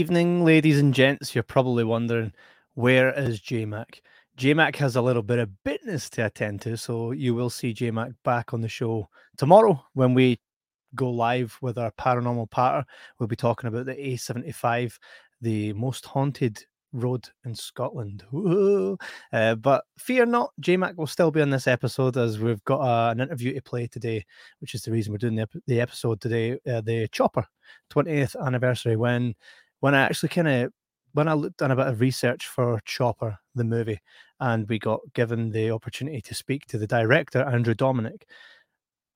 Evening, ladies and gents. You're probably wondering where is JMac? JMac has a little bit of business to attend to, so you will see JMac back on the show tomorrow when we go live with our paranormal patter. We'll be talking about the A75, the most haunted road in Scotland. Uh, but fear not, JMac will still be on this episode as we've got uh, an interview to play today, which is the reason we're doing the, the episode today. Uh, the Chopper 20th anniversary. When when I actually kind of when I looked done a bit of research for Chopper the movie, and we got given the opportunity to speak to the director Andrew Dominik.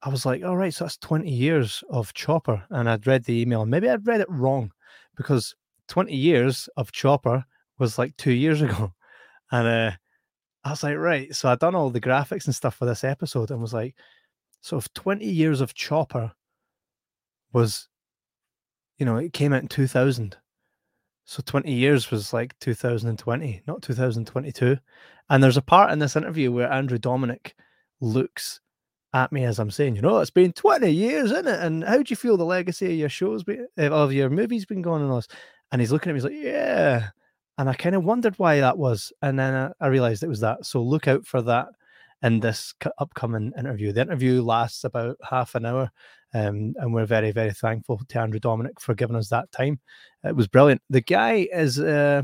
I was like, all right, so that's 20 years of Chopper. And I'd read the email. Maybe I'd read it wrong because 20 years of Chopper was like two years ago. And uh, I was like, right. So I'd done all the graphics and stuff for this episode and was like, so if 20 years of Chopper was, you know, it came out in 2000. So 20 years was like 2020, not 2022. And there's a part in this interview where Andrew Dominik looks at me as I'm saying, you know, it's been 20 years, isn't it? And how do you feel the legacy of your shows, been, eh, of your movies been going on? This? And he's looking at me, he's like, yeah. And I kind of wondered why that was. And then I realized it was that. So look out for that in this upcoming interview. The interview lasts about half an hour. Um, and we're very, very thankful to Andrew Dominik for giving us that time. It was brilliant. The guy is, uh,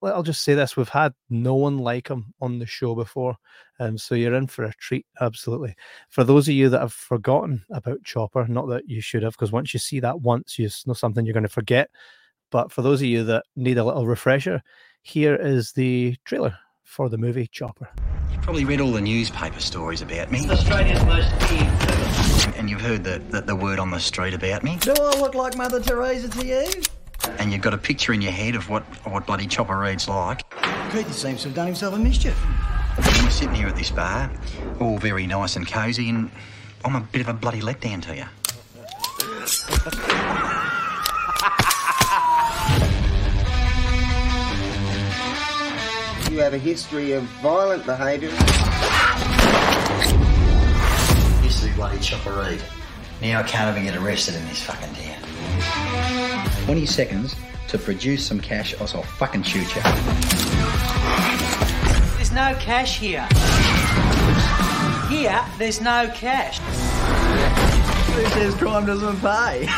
well, I'll just say this: we've had no one like him on the show before, um, so you're in for a treat. Absolutely. For those of you that have forgotten about Chopper, not that you should have, because once you see that once, you know something you're going to forget. But for those of you that need a little refresher, here is the trailer for the movie Chopper. You've probably read all the newspaper stories about me. Australia's most And you've heard the, the, the, word on the street about me. Do I look like Mother Teresa to you? And you've got a picture in your head of what, what bloody Chopper Read's like. Keith seems to have done himself a mischief. And we're sitting here at this bar, all very nice and cosy, and I'm a bit of a bloody letdown to you. Have a history of violent behaviour. This is bloody Chopper Read. Now I can't even get arrested in this fucking town. 20 seconds to produce some cash, or I'll fucking shoot you. There's no cash here. Here, there's no cash. Who says crime doesn't pay?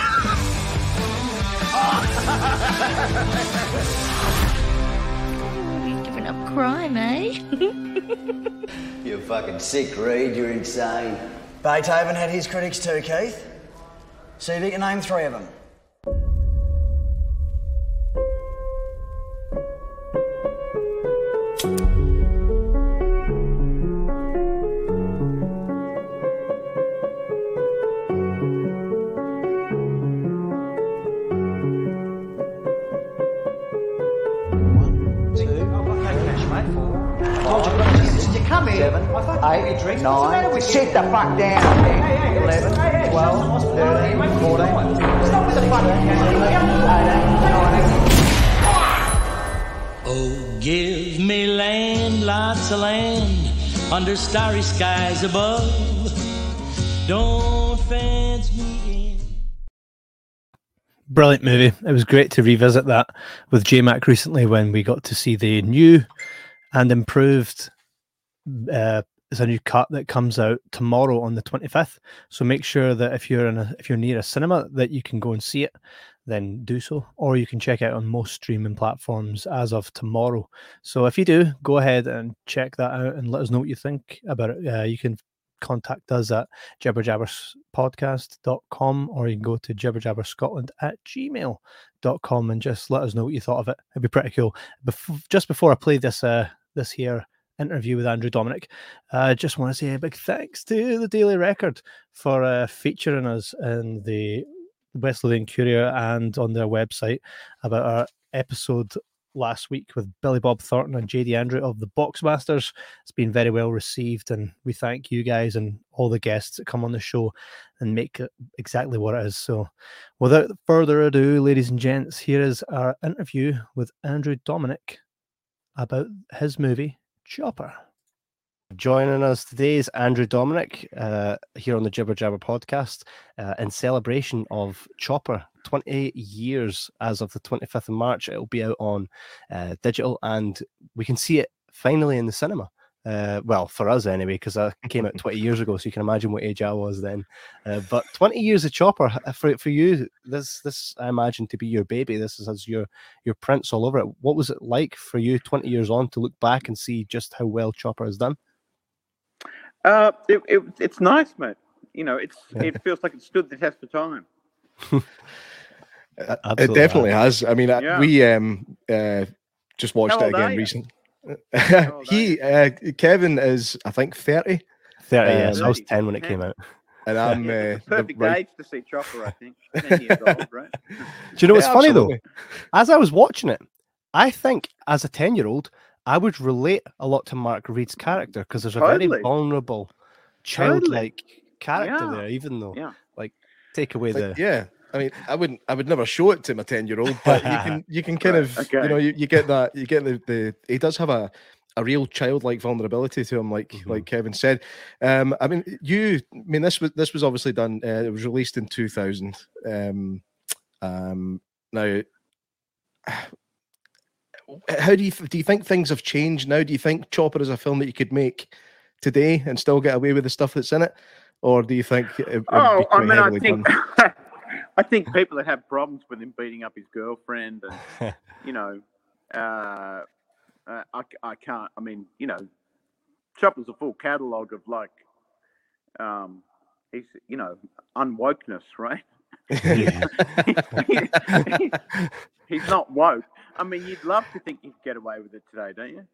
Crime, eh? You're fucking sick, Read. You're insane. Beethoven had his critics too, Keith. See if you name three of them. Eight, nine, sit the fuck down. Ten, eleven, twelve, thirteen, fourteen. Stop with the fucking Oh, give me land, lots of land, under starry skies above. Don't fence me in. Brilliant movie. It was great to revisit that with JMac recently when we got to see the new and improved uh, there's a new cut that comes out tomorrow on the 25th. So make sure that if you're in a, if you're near a cinema that you can go and see it, then do so, or you can check out on most streaming platforms as of tomorrow. So if you do, go ahead and check that out and let us know what you think about it. Uh, you can contact us at jibberjabberspodcast.com or you can go to jibberjabberscotland at gmail.com and just let us know what you thought of it. It'd be pretty cool. Bef- just before I play this uh this here interview with Andrew Dominik. I uh, just want to say a big thanks to the Daily Record for uh, featuring us in the West Lothian Courier and on their website about our episode last week with Billy Bob Thornton and JD Andrew of the Boxmasters. It's been very well received, and we thank you guys and all the guests that come on the show and make it exactly what it is. So, without further ado, ladies and gents, here is our interview with Andrew Dominik about his movie Chopper. Joining us today is Andrew Dominik uh, here on the Jibber Jabber podcast uh, in celebration of Chopper 28 years as of the 25th of March. It'll be out on uh, digital, and we can see it finally in the cinema. Uh, well, for us anyway, because I came out 20 years ago, so you can imagine what age I was then. Uh, but 20 years of Chopper for for you, this this I imagine to be your baby. This is has your your prints all over it. What was it like for you 20 years on to look back and see just how well Chopper has done? Uh, it, it, it's nice, mate. You know, it's it feels like it stood the test of time. It definitely has. I mean, Yeah. we um uh just watched it again recently. old are he uh, Kevin is I think thirty, 30 years. I was Um, 10 when it came out. and I'm Yeah, uh, it's the the perfect age to see Chopper, I think. Old, right? Do you know what's Yeah, funny absolutely. though? As I was watching it, I think as a 10 year old, I would relate a lot to Mark Read's character because there's a Totally. very vulnerable, childlike character Yeah. there, even though, Yeah. like, take away Like, the. yeah. I mean, I wouldn't, I would never show it to my ten year old, but you can, you can kind Right, of, okay. you know, you, you get that, you get the, the, he does have a, a real childlike vulnerability to him, like, Mhm. like Kevin said. Um, I mean, you, I mean, this was, this was obviously done. Uh, it was released in two thousand. Um, um, now, how do you, do you think things have changed now? Do you think Chopper is a film that you could make today and still get away with the stuff that's in it, or do you think? It, it would be Oh, I mean, I think done? I think people that have problems with him beating up his girlfriend, and you know, uh, uh, I, c- I can't. I mean, you know, Chopper's a full catalogue of like, um, he's you know, unwokeness, right? he's not woke. I mean, you'd love to think you could get away with it today, don't you?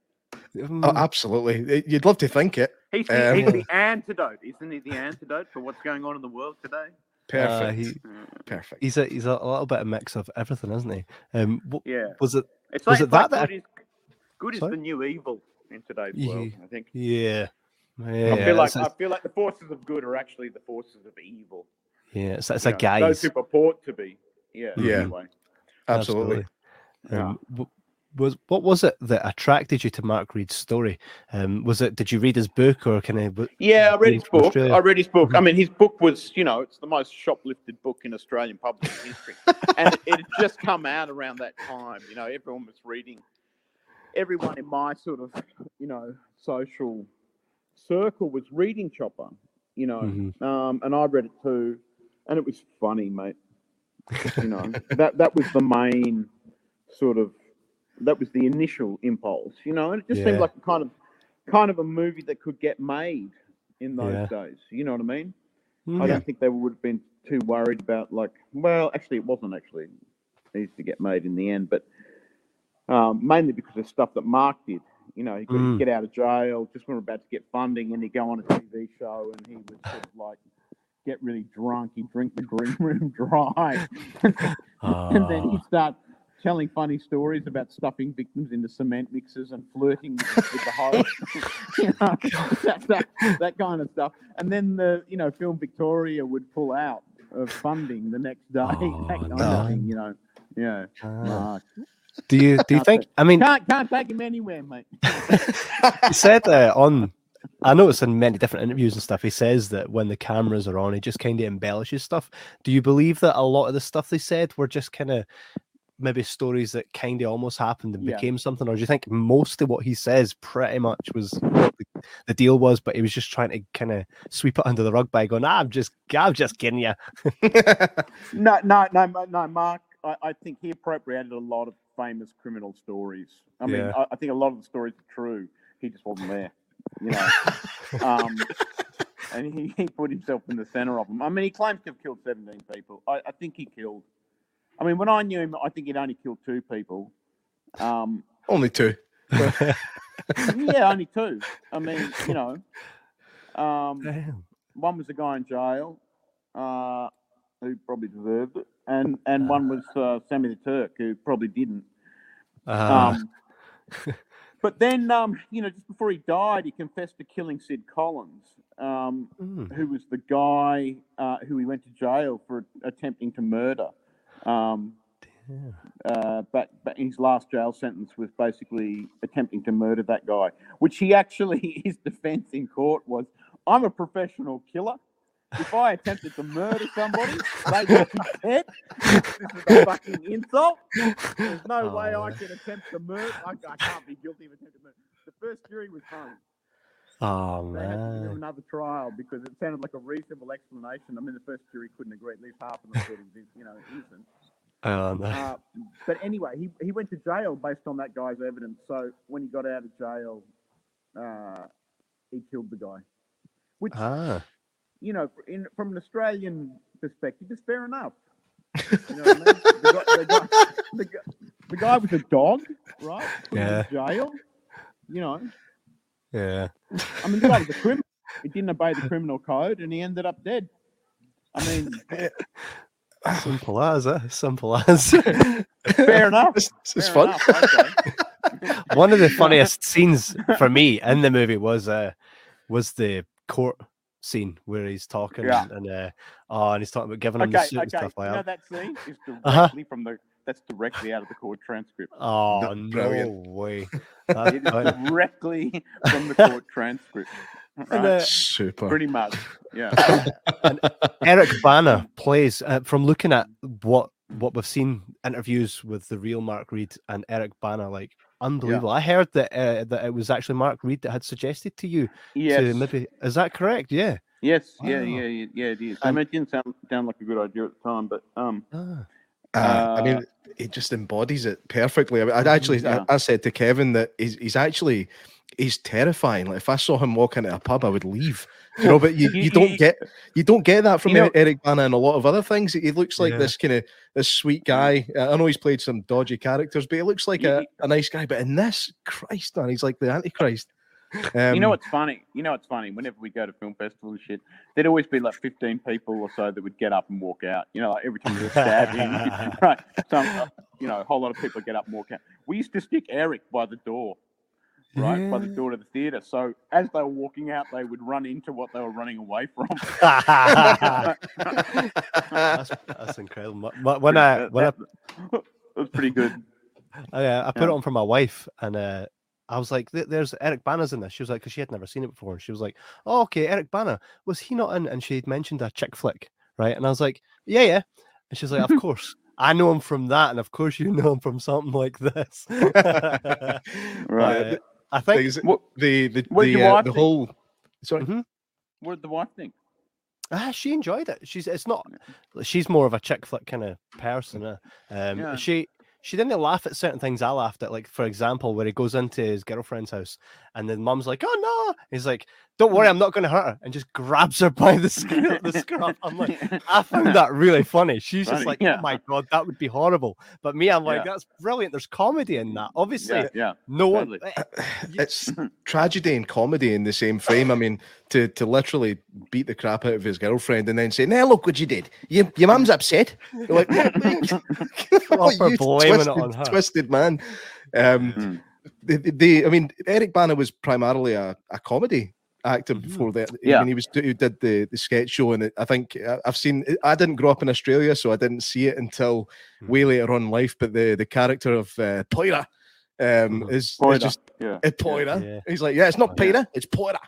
Mm, Oh, absolutely. You'd love to think it. He's the, he's Um, the antidote, isn't he? The antidote for what's going on in the world today. Perfect. Uh, he, Perfect. he's a he's a little bit of mix of everything, isn't he? Um, Yeah. was it? It's Was like, it that that- good, is, good is the new evil in today's world. Ye- I think. Yeah, yeah. I feel like it's, I feel like the forces of good are actually the forces of evil. yeah, it's, it's you a know, guise. Those who purport to be. Yeah. Yeah. Anyway. Absolutely. Um, w- was what was it that attracted you to Mark Read's story? Um, was it? Did you read his book or kind of? Yeah, I read his book. Australia? I read his book. I mean, his book was, you know, it's the most shoplifted book in Australian publishing history, and it, it had just come out around that time. You know, everyone was reading. Everyone in my sort of, you know, social circle was reading Chopper. You know, Mhm. um, and I read it too, and it was funny, mate. You know, that that was the main sort of that was the initial impulse. You know, and it just Yeah. seemed like a kind of kind of a movie that could get made in those Yeah. days. You know what I mean? Mm, I Yeah. don't think they would have been too worried about like. Well, actually, it wasn't actually easy to get made in the end, but um, mainly because of stuff that Mark did. You know, he could Mm. get out of jail just when we're about to get funding, and he'd go on a TV show, and he would sort of like get really drunk. He'd drink the green room dry, and then Ah. he'd start telling funny stories about stuffing victims into cement mixers and flirting with, with the host. you know, that, that, that kind of stuff. And then the you know film Victoria would pull out of funding the next day. Oh, that kind no. of thing, you know. Yeah. Ah. Mark. Do you do you think? I mean, Can't can't take him anywhere, mate. he said uh, on. I noticed in many different interviews and stuff, he says that when the cameras are on, he just kind of embellishes stuff. Do you believe that a lot of the stuff they said were just kind of maybe stories that kind of almost happened and Yeah. became something, or do you think most of what he says pretty much was what the, the deal was, but he was just trying to kind of sweep it under the rug by going, ah, "I'm just, I'm just kidding you." No, no, no, no, Mark. I, I think he appropriated a lot of famous criminal stories. I mean, Yeah. I, I think a lot of the stories are true. He just wasn't there, you know. um, and he, he put himself in the center of them. I mean, he claims to have killed 17 people. I, I think he killed. I mean, when I knew him, I think he'd only killed two people. Um, Only two. yeah, only two. I mean, you know, um, one was a guy in jail uh, who probably deserved it, and and one was uh, Sammy the Turk who probably didn't. Ah, Um, but then, um, you know, just before he died, he confessed to killing Sid Collins, um, mm, who was the guy uh, who he went to jail for attempting to murder. Um, uh, but, but his last jail sentence was basically attempting to murder that guy, which he actually, his defense in court was, I'm a professional killer. if I attempted to murder somebody, they'd all be dead. This is a fucking insult. There's no Oh, way I can attempt to murder. I, I can't be guilty of attempted murder. The first jury was hung. Oh They had to do man. another trial because it sounded like a reasonable explanation. I mean, the first jury couldn't agree. At least half of them said he was, you know, innocent. Oh no. Uh, but anyway, he, he went to jail based on that guy's evidence. So when he got out of jail, uh, he killed the guy. Which, Ah. you know, in, from an Australian perspective, is fair enough. You know what I mean? The guy, the, guy, the, guy, the guy was a dog, right? Put Yeah. in jail. You know, Yeah. I mean, the guy was a criminal. He didn't obey the criminal code, and he ended up dead. I mean, Simple as eh? Simple as. fair enough. This, this is fun. enough, I'd. One of the funniest scenes for me in the movie was uh was the court scene where he's talking Yeah. and, and uh oh and he's talking about giving him the Okay, suit and stuff like you know that. that scene is directly Uh-huh. from the. That's directly out of the court transcript. Oh No, no brilliant. way. It That- is directly from the court transcript. and, uh, Super. Pretty much. Yeah. Eric Bana plays uh, from looking at what what we've seen interviews with the real Mark Read and Eric Bana, like unbelievable. I heard that uh, that it was actually Mark Read that had suggested to you Yes. to maybe is that correct? Yeah. Yes. Yeah. Wow. Yeah. Yeah. Yeah. It is. I mean, it didn't sound sound like a good idea at the time, but um. Ah. Uh, I Uh, mean, he just embodies it perfectly. I, mean, I'd actually, Yeah. I, I said to Kevin that he's, he's actually, he's terrifying. Like if I saw him walking into a pub, I would leave. You know, but you, You- you don't you- get, you don't get that from You know- Eric Bana and a lot of other things. He looks like Yeah. this kind of this sweet guy. Uh, I know he's played some dodgy characters, but he looks like You- a, a nice guy. But in this, Christ, man, he's like the Antichrist. Um, you know what's funny? You know what's funny? Whenever we go to film festivals and shit, there'd always be like 15 people or so that would get up and walk out. You know, like every time there's a stabbing, right? Some, you know, a whole lot of people get up and walk out. We used to stick Eric by the door, right, by the door to the theatre. So as they were walking out, they would run into what they were running away from. that's, that's incredible. Wh- wh- When I That- when I, that- that was pretty good. I, uh, I put Yeah. it on for my wife, and uh, I was like, "There's Eric Bana's in this." She was like, "Cause she had never seen it before." And she was like, "Oh, okay, Eric Bana was he not in?" And she had mentioned a chick flick, right? And I was like, "Yeah, yeah." And she's like, "Of course." I know him from that, and of course you know him from something like this. Right. Uh, I think things- What- the the what the, uh, the whole. Sorry. Mhm. What did the wife think? Ah, she enjoyed it. She's it's not. She's more of a chick flick kind of person. Uh, um, Yeah. she she didn't laugh at certain things I laughed at. Like for example, where he goes into his girlfriend's house, and then mum's like, "Oh no!" He's like, "Don't worry, I'm not going to hurt her," and just grabs her by the scruff. The scruff. I'm like, I found that really funny. She's just like, yeah. "Oh my god, that would be horrible." But me, I'm like, Yeah. "That's brilliant." There's comedy in that. Obviously, Yeah, yeah. no one. it's tragedy and comedy in the same frame. I mean, to to literally beat the crap out of his girlfriend and then say, "Now look what you did. Your your mum's upset." You're like, "What? Oh, you twisted, twisted man. Um, Mm. The, the, the- I mean, Eric Bana was primarily a, a comedy actor before that. I mean, he was he did the the sketch show, and it, I think I- I've seen. I didn't grow up in Australia, so I didn't see it until way later on in life. But the the character of uh, Poida um, Mhm. is, is just yeah. it's Poida. Yeah. He's like, yeah, it's not Yeah. It's Poida.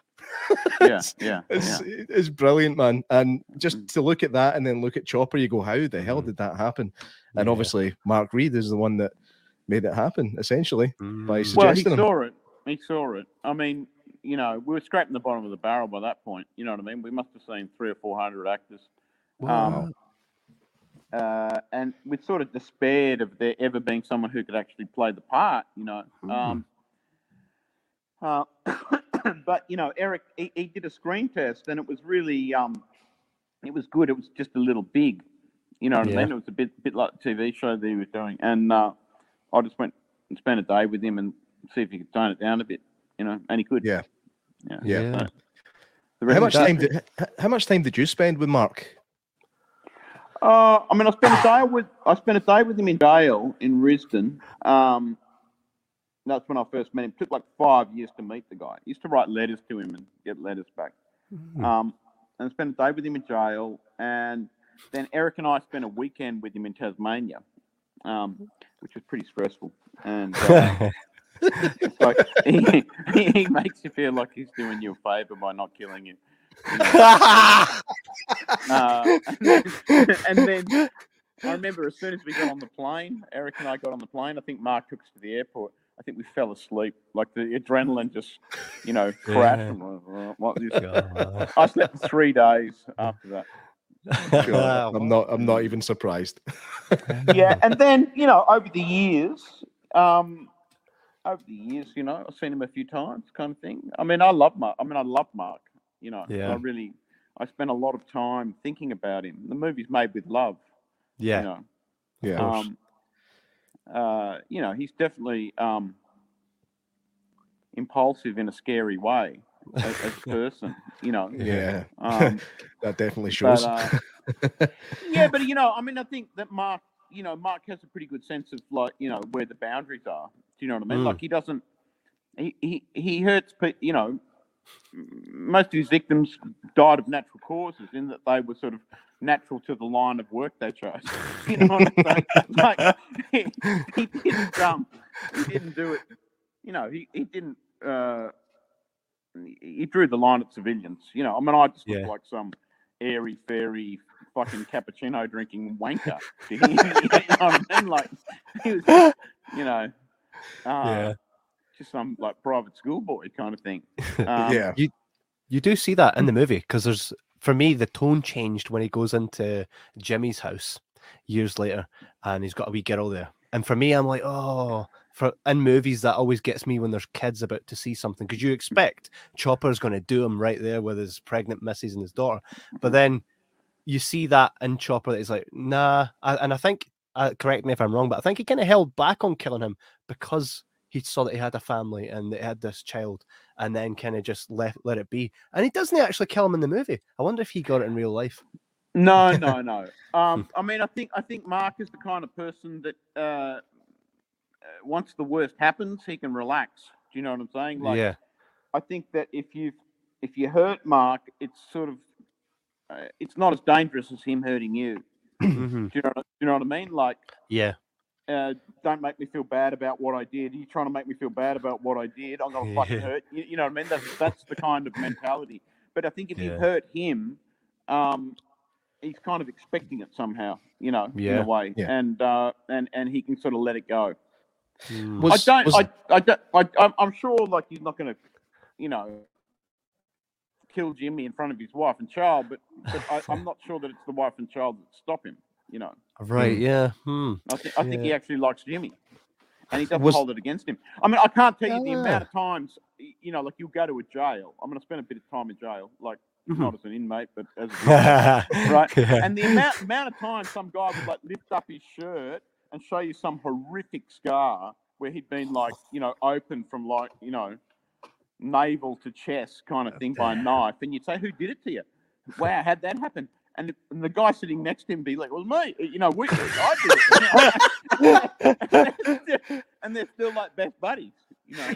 Yeah, yeah, It's, yeah. it's brilliant, man. And just Mm. to look at that and then look at Chopper, you go, how the hell Mhm. did that happen? And Yeah. obviously, Mark Read is the one that made it happen, essentially. by Mm. Well, he suggesting him. saw it. He saw it. I mean, you know, we were scraping the bottom of the barrel by that point. You know what I mean? We must have seen three or four hundred actors. Um, uh, and we sort of despaired of there ever being someone who could actually play the part, you know. Um, uh, but you know, Eric, he, he did a screen test, and it was really, um, it was good. It was just a little big, you know what Yeah. I mean? It was a bit, bit like the TV show that he was doing, and uh, I just went and spent a day with him and see if he could tone it down a bit, you know, and he could. Yeah. yeah. Yeah. so How much time did how much time did you spend with Mark? Uh, I mean, I spent a day with I spent a day with him in jail in Risdon. Um, that's when I first met him. took like five years to meet the guy. I used to write letters to him and get letters back. Um, and I spent a day with him in jail, and then Eric and I spent a weekend with him in Tasmania, um, which was pretty stressful. And uh, like he, he makes you feel like he's doing you a favour by not killing you. uh, and, then, and then I remember as soon as we got on the plane, Eric and I got on the plane. I think Mark took us to the airport. I think we fell asleep. Like the adrenaline just, you know, crashed. Yeah. And we're, What this? I slept for three days after that. God, I'm not. I'm not even surprised. yeah, and then you know, over the years, um, over the years, you know, I've seen him a few times, kind of thing. I mean, I love Mark. I mean, I love Mark. You know, Yeah. I really, I spent a lot of time thinking about him. The movie's made with love. Yeah. You know, Yeah. um, uh, you know, he's definitely um, impulsive in a scary way as, as a person. You know. Yeah. Um, that definitely shows. but, uh, yeah, but you know, I mean, I think that Mark, you know, Mark has a pretty good sense of like, you know, where the boundaries are. Do you know what I mean? Mm. Like, he doesn't, he he, he hurts, you know, most of his victims died of natural causes in that they were sort of natural to the line of work they chose. You know what I'm saying? Like, he, he didn't, um, he didn't do it. You know, he he didn't. Uh, he- he drew the line at civilians. You know, I mean, I just look like some airy fairy fucking cappuccino drinking wanker. you know what I mean? Like he was, you know, uh, Yeah. just some like private schoolboy kind of thing. Um, yeah. You you do see that in the movie because there's for me the tone changed when he goes into Jimmy's house years later and he's got a wee girl there. And for me, I'm like, oh, for in movies that always gets me when there's kids about to see something because you expect Chopper's going to do him right there with his pregnant missus and his daughter, but then you see that in Chopper that he's like, nah. I, and I think, uh, correct me if I'm wrong, but I think he kind of held back on killing him because he saw that he had a family and he had this child, and then kind of just let let it be. And he doesn't actually kill him in the movie. I wonder if he got it in real life. No, no, no. Um, I mean, I think I think Mark is the kind of person that uh, once the worst happens, he can relax. Do you know what I'm saying? Like, yeah, I think that if you if you hurt Mark, it's sort of uh, it's not as dangerous as him hurting you. hmm Do you know? Do you know what I mean? Like, yeah, uh, don't make me feel bad about what I did. You're trying to make me feel bad about what I did. I'm gonna fucking hurt you. You know what I mean? That's that's the kind of mentality. But I think if you hurt him, um, he's kind of expecting it somehow. You know, yeah. in a way, Yeah. and uh, and and he can sort of let it go. Mm. Was- I don't. was- I, I don't. I, I'm- I'm sure, like he's not gonna, you know, kill Jimmy in front of his wife and child. But but I, I'm not sure that it's the wife and child that stop him. You know. right, yeah, hmm. I, th- I think he actually likes Jimmy, and he doesn't Was- hold it against him. I mean, I can't tell you the amount of times, you know, like you go to a jail. I'm going to spend a bit of time in jail, like not as an inmate, but as a right. Yeah. And the amount amount of times some guy would like lift up his shirt and show you some horrific scar where he'd been like, you know, open from like, you know, navel to chest kind of thing by a knife, and you'd say, "Who did it to you?" Wow, how'd that happen? And the, and the guy sitting next to him be like, "Well, me, you know, we, I did it." and they're still like best buddies, you know.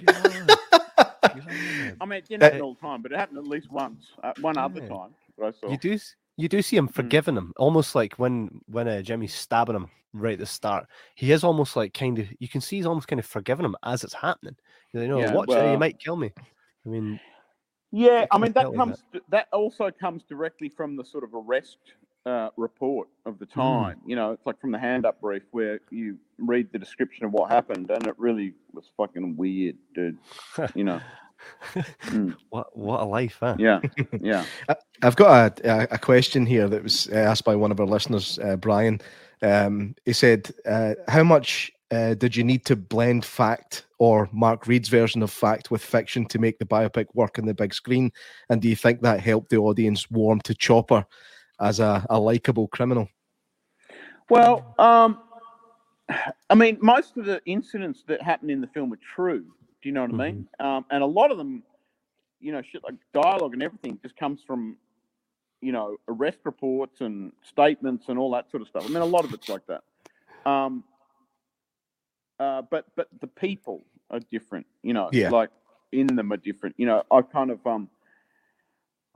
I mean, it didn't happen all the time, but it happened at least once, uh, one other time that I saw. You do you do see him Mm. forgiving him, almost like when when uh, Jimmy's stabbing him right at the start. He is almost like kind of you can see he's almost kind of forgiving him as it's happening. You know, Yeah, watch it, you might kill me. I mean, Yeah, I mean that comes that also comes directly from the sort of arrest uh, report of the time. You know, it's like from the hand up brief where you read the description of what happened, and it really was fucking weird, dude. You know, what what a life, huh? yeah, yeah. I've got a, a, question here that was uh, asked by one of our listeners, uh, Brian. Um, he said, uh, "How much uh, did you need to blend fact or Mark Read's version of fact with fiction to make the biopic work on the big screen? And do you think that helped the audience warm to Chopper as a, a likable criminal?" Well, um, I mean, most of the incidents that happen in the film are true. Do you know what I mean? Um, and a lot of them, you know, shit like dialogue and everything just comes from, you know, arrest reports and statements and all that sort of stuff. I mean, a lot of it's like that. Um, uh, but but the people are different. You know, Yeah. like in them are different. You know, I kind of um.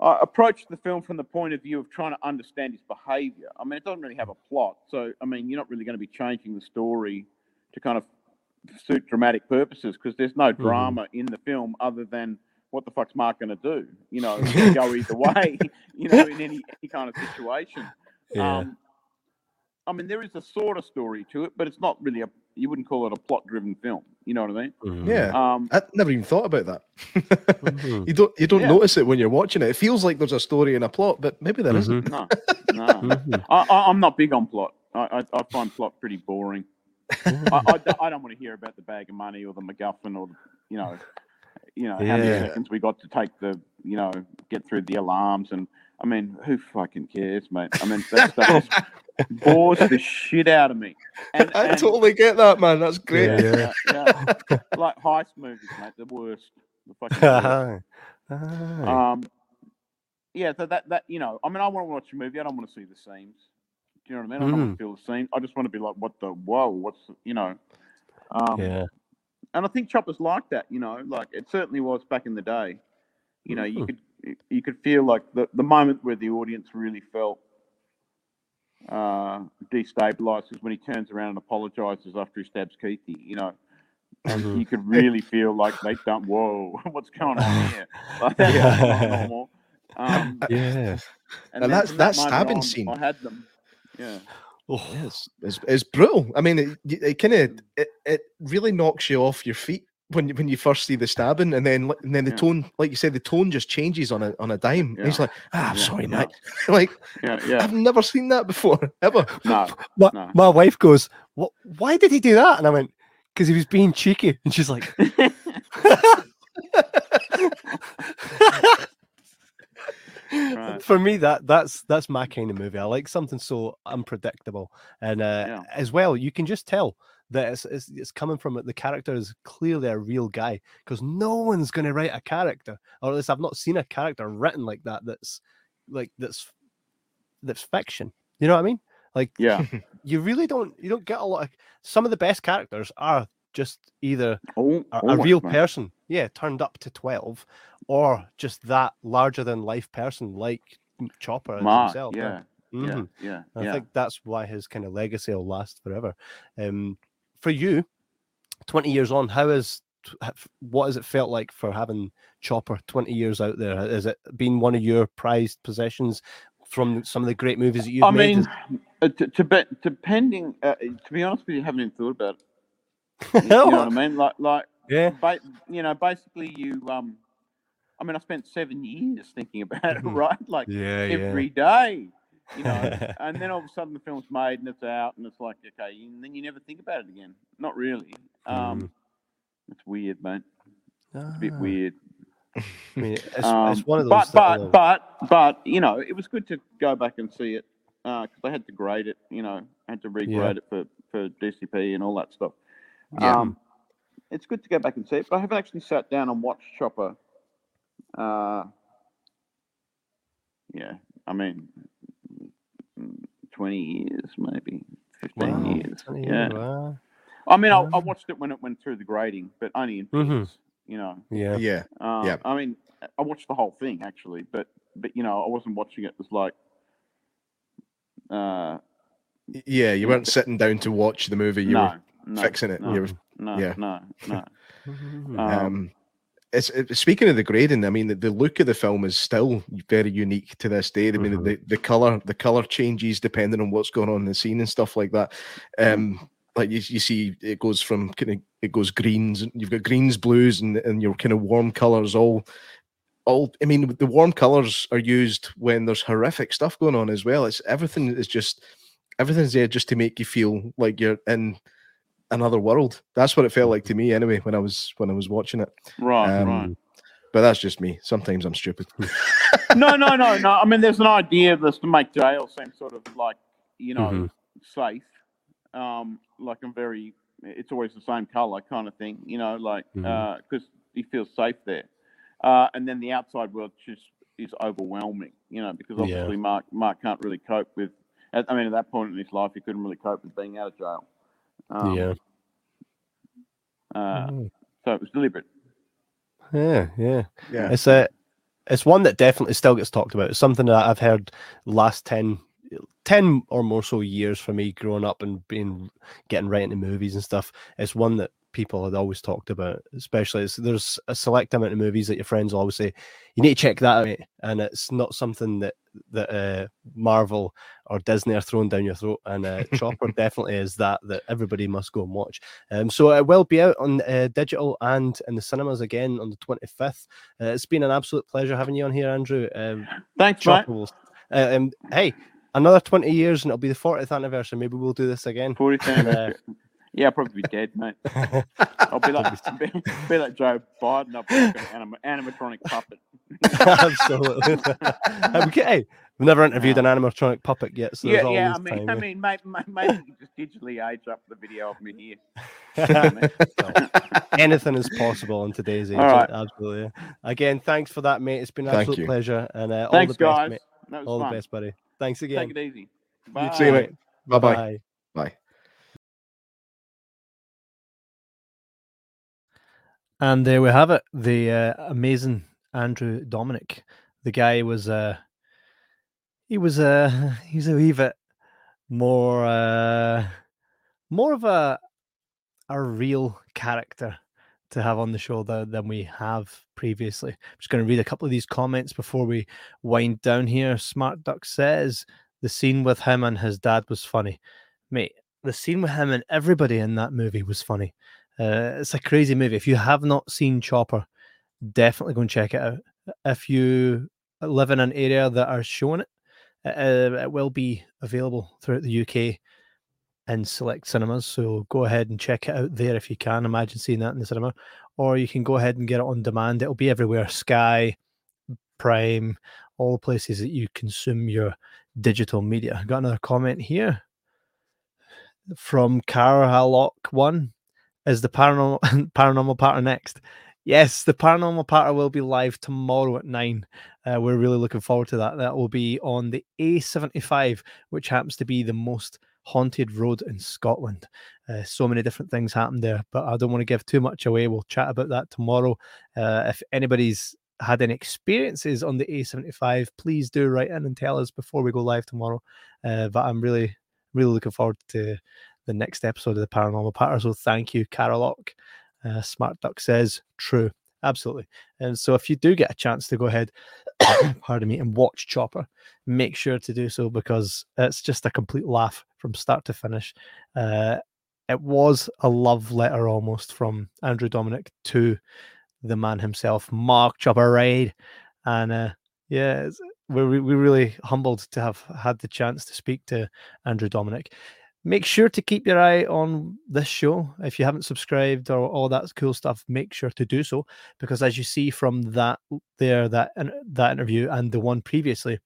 I approached the film from the point of view of trying to understand his behavior. I mean, it doesn't really have a plot, so I mean, you're not really going to be changing the story to kind of suit dramatic purposes because there's no drama in the film other than what the fuck's Mark going to do? You know, go either way. You know, in any any kind of situation. Yeah. Um, I mean, there is a sort of story to it, but it's not really a. You wouldn't call it a plot-driven film. You know what I mean? Mm-hmm. Yeah, Um, I never even thought about that. Mhm. you don't you don't Yeah. notice it when you're watching it. It feels like there's a story and a plot, but maybe there not no, no. Mhm. I, I, I'm not big on plot. I, I, I find plot pretty boring. I, I, don't- I don't want to hear about the bag of money or the MacGuffin or the, you know, you know how many seconds we got to take the, you know, get through the alarms and I mean, who fucking cares, mate? I mean, that stuff just bores the shit out of me. And, I and- totally get that, man. That's great. Yeah. yeah, yeah. like heist movies, mate, the worst. The fucking worst. Ah. Um, yeah, so that that you know, I mean, I want to watch a movie. I don't want to see the scenes. Do you know what I mean? I don't want to feel the scene. I just want to be like, what the whoa? What's you know? Um, yeah. and I think Chopper's like that. You know, like it certainly was back in the day. You know, you Mhm. could you could feel like the the moment where the audience really felt uh, destabilized is when he turns around and apologizes after he stabs Keithy. You know. And Mhm. you could really feel like they don't. Whoa, what's going on here? Like, that's not normal. Um, Yeah. And then that's- from that stabbing on, scene. I had them. Yeah. Oh, Yes, it's, it's brutal. I mean, it, it kind of it, it really knocks you off your feet when you, when you first see the stabbing, and then and then the Yeah. tone, like you said, the tone just changes on a on a dime. And he's like, "Ah, I'm Yeah, sorry, yeah. mate." like Yeah, yeah. I've never seen that before ever. No, my, no. my wife goes, "What? Why did he do that?" And I went, "Because he was being cheeky." And she's like, Right. "For me, that that's that's my kind of movie. I like something so unpredictable, and uh, Yeah. as well, you can just tell." That it's, it's, it's coming from it. the character is clearly a real guy because no one's going to write a character, or at least I've not seen a character written like that. That's like that's that's fiction. You know what I mean? Like Yeah. you really don't you don't get a lot of some of the best characters are just either Oh, a, a almost, real person, yeah, turned up to twelve, or just that larger than life person like Chopper Mark. himself. Yeah. Yeah. Mhm. Yeah. I Yeah. think that's why his kind of legacy will last forever. Um, for you, twenty years on, how is what has it felt like for having Chopper twenty years out there? Has it been one of your prized possessions from some of the great movies that you've I made? I mean, uh, to, to be, depending. Uh, to be honest with you, I haven't even thought about. You know what I mean? Like, like, yeah, ba- you know, basically, you. Um, I mean, I spent seven years thinking about it, right? Like yeah, yeah. every day, you know. and then all of a sudden, the film's made and it's out, and it's like, okay, and then you never think about it again. Not really. Um, it's weird, mate. It's a bit Ah. weird. I mean, it's, it's Um, one of those. but but will- but but you know, it was good to go back and see it because I had to grade it. You know, I had to regrade Yeah. it for for DCP and all that stuff. Yeah. Um, it's good to go back and see it, but I haven't actually sat down and watched Chopper. Uh, yeah, I mean, mm, twenty years, maybe fifteen Wow, years. Yeah, wow. I mean, I, I watched it when it went through the grading, but only in Mhm. bits. You know, Yeah. Yeah, uh, Yeah. I mean, I watched the whole thing actually, but but you know, I wasn't watching it as like, uh, yeah. You weren't sitting down to watch the movie. You no, were no, fixing it. No, You were no, yeah. no, no. Um, Um, it's it, speaking of the grading. I mean, the, the look of the film is still very unique to this day. I mean, Mhm. the, the color the color changes depending on what's going on in the scene and stuff like that. Um, like you, you see, it goes from kind of it goes greens. and You've got greens, blues, and and your kind of warm colors all. All, I mean, the warm colors are used when there's horrific stuff going on as well. It's everything is just everything's there just to make you feel like you're in another world. That's what it felt like to me anyway when I was when I was watching it. right, Um, right. But that's just me. Sometimes I'm stupid. no, no, no, no. I mean, there's an idea of this to make jail seem sort of like you know Mhm. safe, um, like a very. It's always the same color kind of thing, you know, like because he feels safe there, uh, and then the outside world just is overwhelming, you know, because Yeah. obviously Mark Mark can't really cope with. I mean, at that point in his life, he couldn't really cope with being out of jail. Um, yeah. Uh, Mhm. so it was deliberate. Yeah, yeah. Yeah. It's a it's one that definitely still gets talked about. It's something that I've heard last 10, 10 or more so years for me growing up and being getting right into movies and stuff. It's one that people had always talked about. Especially it's, there's a select amount of movies that your friends will always say you need to check that out, and it's not something that that uh, Marvel or Disney are throwing down your throat. And uh, Chopper definitely is that that everybody must go and watch. Um, so it will be out on uh, digital and in the cinemas again on the 25th. Uh, it's been an absolute pleasure having you on here, Andrew. Um, Thanks, Chopper will- uh, um, hey, another 20 years and it'll be the 40th anniversary. Maybe we'll do this again. 40th Uh, Yeah, I'll probably be dead, mate. I'll be like, be, be like Joe Biden. I'll be like an anim- animatronic puppet. Absolutely. Okay, We've never interviewed an animatronic puppet yet, so yeah, yeah. I mean, time. I yeah. mean, maybe, maybe you just digitally age up the video of me here. Anything is possible in today's age. All right. Absolutely. Again, thanks for that, mate. It's been an Thank absolute you. pleasure. And uh, Thanks, all the best, guys. mate. That was all fun. the best, buddy. Thanks again. Take it easy. Bye. See you, mate. Bye-bye. Bye. Bye. And there we have it. The uh, amazing Andrew Dominik. The guy was uh he was uh he's a wee bit more uh more of a a real character to have on the show than, than we have previously. I'm just going to read a couple of these comments before we wind down here. Smart Duck says the scene with him and his dad was funny. Mate, the scene with him and everybody in that movie was funny. Uh, it's a crazy movie. If you have not seen Chopper, definitely go and check it out. If you live in an area that are showing it, uh, it will be available throughout the UK in select cinemas. So go ahead and check it out there if you can. Imagine seeing that in the cinema, or you can go ahead and get it on demand. It'll be everywhere: Sky, Prime, all the places that you consume your digital media. Got another comment here from Carhallock One. Is the paranormal paranormal partner next? Yes, the paranormal partner will be live tomorrow at nine. Uh, we're really looking forward to that. That will be on the A75, which happens to be the most haunted road in Scotland. Uh, so many different things happen there, but I don't want to give too much away. We'll chat about that tomorrow. Uh, if anybody's had any experiences on the A75, please do write in and tell us before we go live tomorrow. Uh, but I'm really, really looking forward to the next episode of the Paranormal Patter. So thank you, Carolock. Uh, Smart Duck says true, absolutely. And so if you do get a chance to go ahead, pardon me, and watch Chopper, make sure to do so because it's just a complete laugh from start to finish. Uh, it was a love letter almost from Andrew Dominik to the man himself, Mark Chopper Raid, and uh, yeah, we're we're really humbled to have had the chance to speak to Andrew Dominik. Make sure to keep your eye on this show. If you haven't subscribed or all that cool stuff, make sure to do so because as you see from that there that that interview and the one previously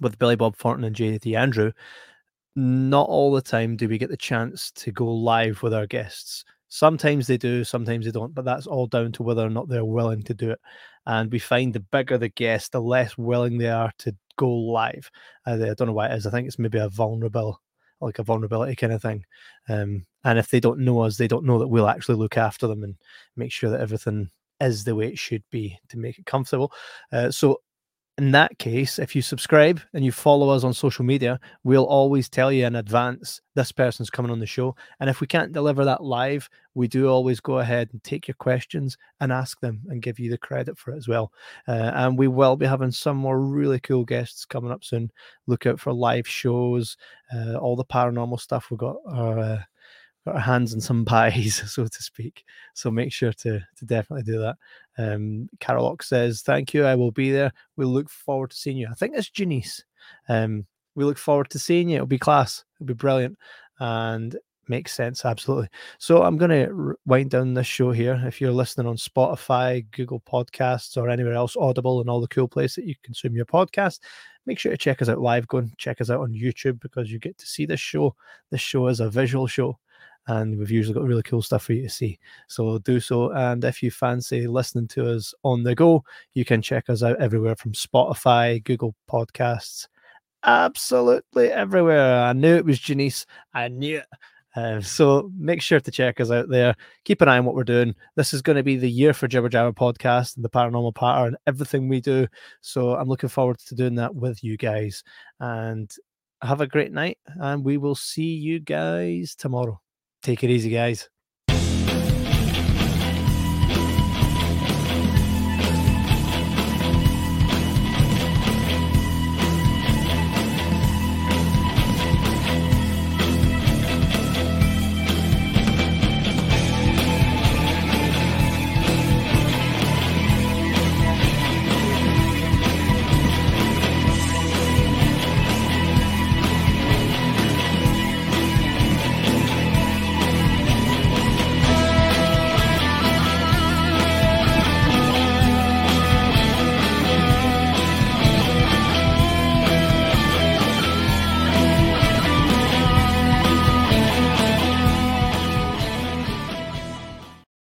with Billy Bob Thornton and JD Andrew, not all the time do we get the chance to go live with our guests. Sometimes they do, sometimes they don't, but that's all down to whether or not they're willing to do it. And we find the bigger the guest, the less willing they are to go live. Uh, I don't know why it is. I think it's maybe a vulnerable, like a vulnerability kind of thing. Um, and if they don't know us, they don't know that we'll actually look after them and make sure that everything is the way it should be to make it comfortable. Uh, so in that case, if you subscribe and you follow us on social media, we'll always tell you in advance this person's coming on the show. And if we can't deliver that live, we do always go ahead and take your questions and ask them and give you the credit for it as well. Uh, and we will be having some more really cool guests coming up soon. Look out for live shows, uh, all the paranormal stuff. We've got our. Uh, got our hands in some pies, so to speak. So make sure to to definitely do that. Um, Carolock says, "Thank you. I will be there. We look forward to seeing you." I think it's Janice. Um, we look forward to seeing you. It'll be class. It'll be brilliant, and makes sense absolutely. So I'm going to wind down this show here. If you're listening on Spotify, Google Podcasts, or anywhere else, Audible, and all the cool places that you consume your podcast, make sure to check us out live. Go and check us out on YouTube because you get to see this show. This show is a visual show and we've usually got really cool stuff for you to see. So do so. And if you fancy listening to us on the go, you can check us out everywhere from Spotify, Google Podcasts, absolutely everywhere. I knew it was Janice. I knew it. Uh, so make sure to check us out there. Keep an eye on what we're doing. This is going to be the year for Jibber Jabber podcast and the paranormal pattern and everything we do. So I'm looking forward to doing that with you guys. And have a great night. And we will see you guys tomorrow. Take it easy, guys.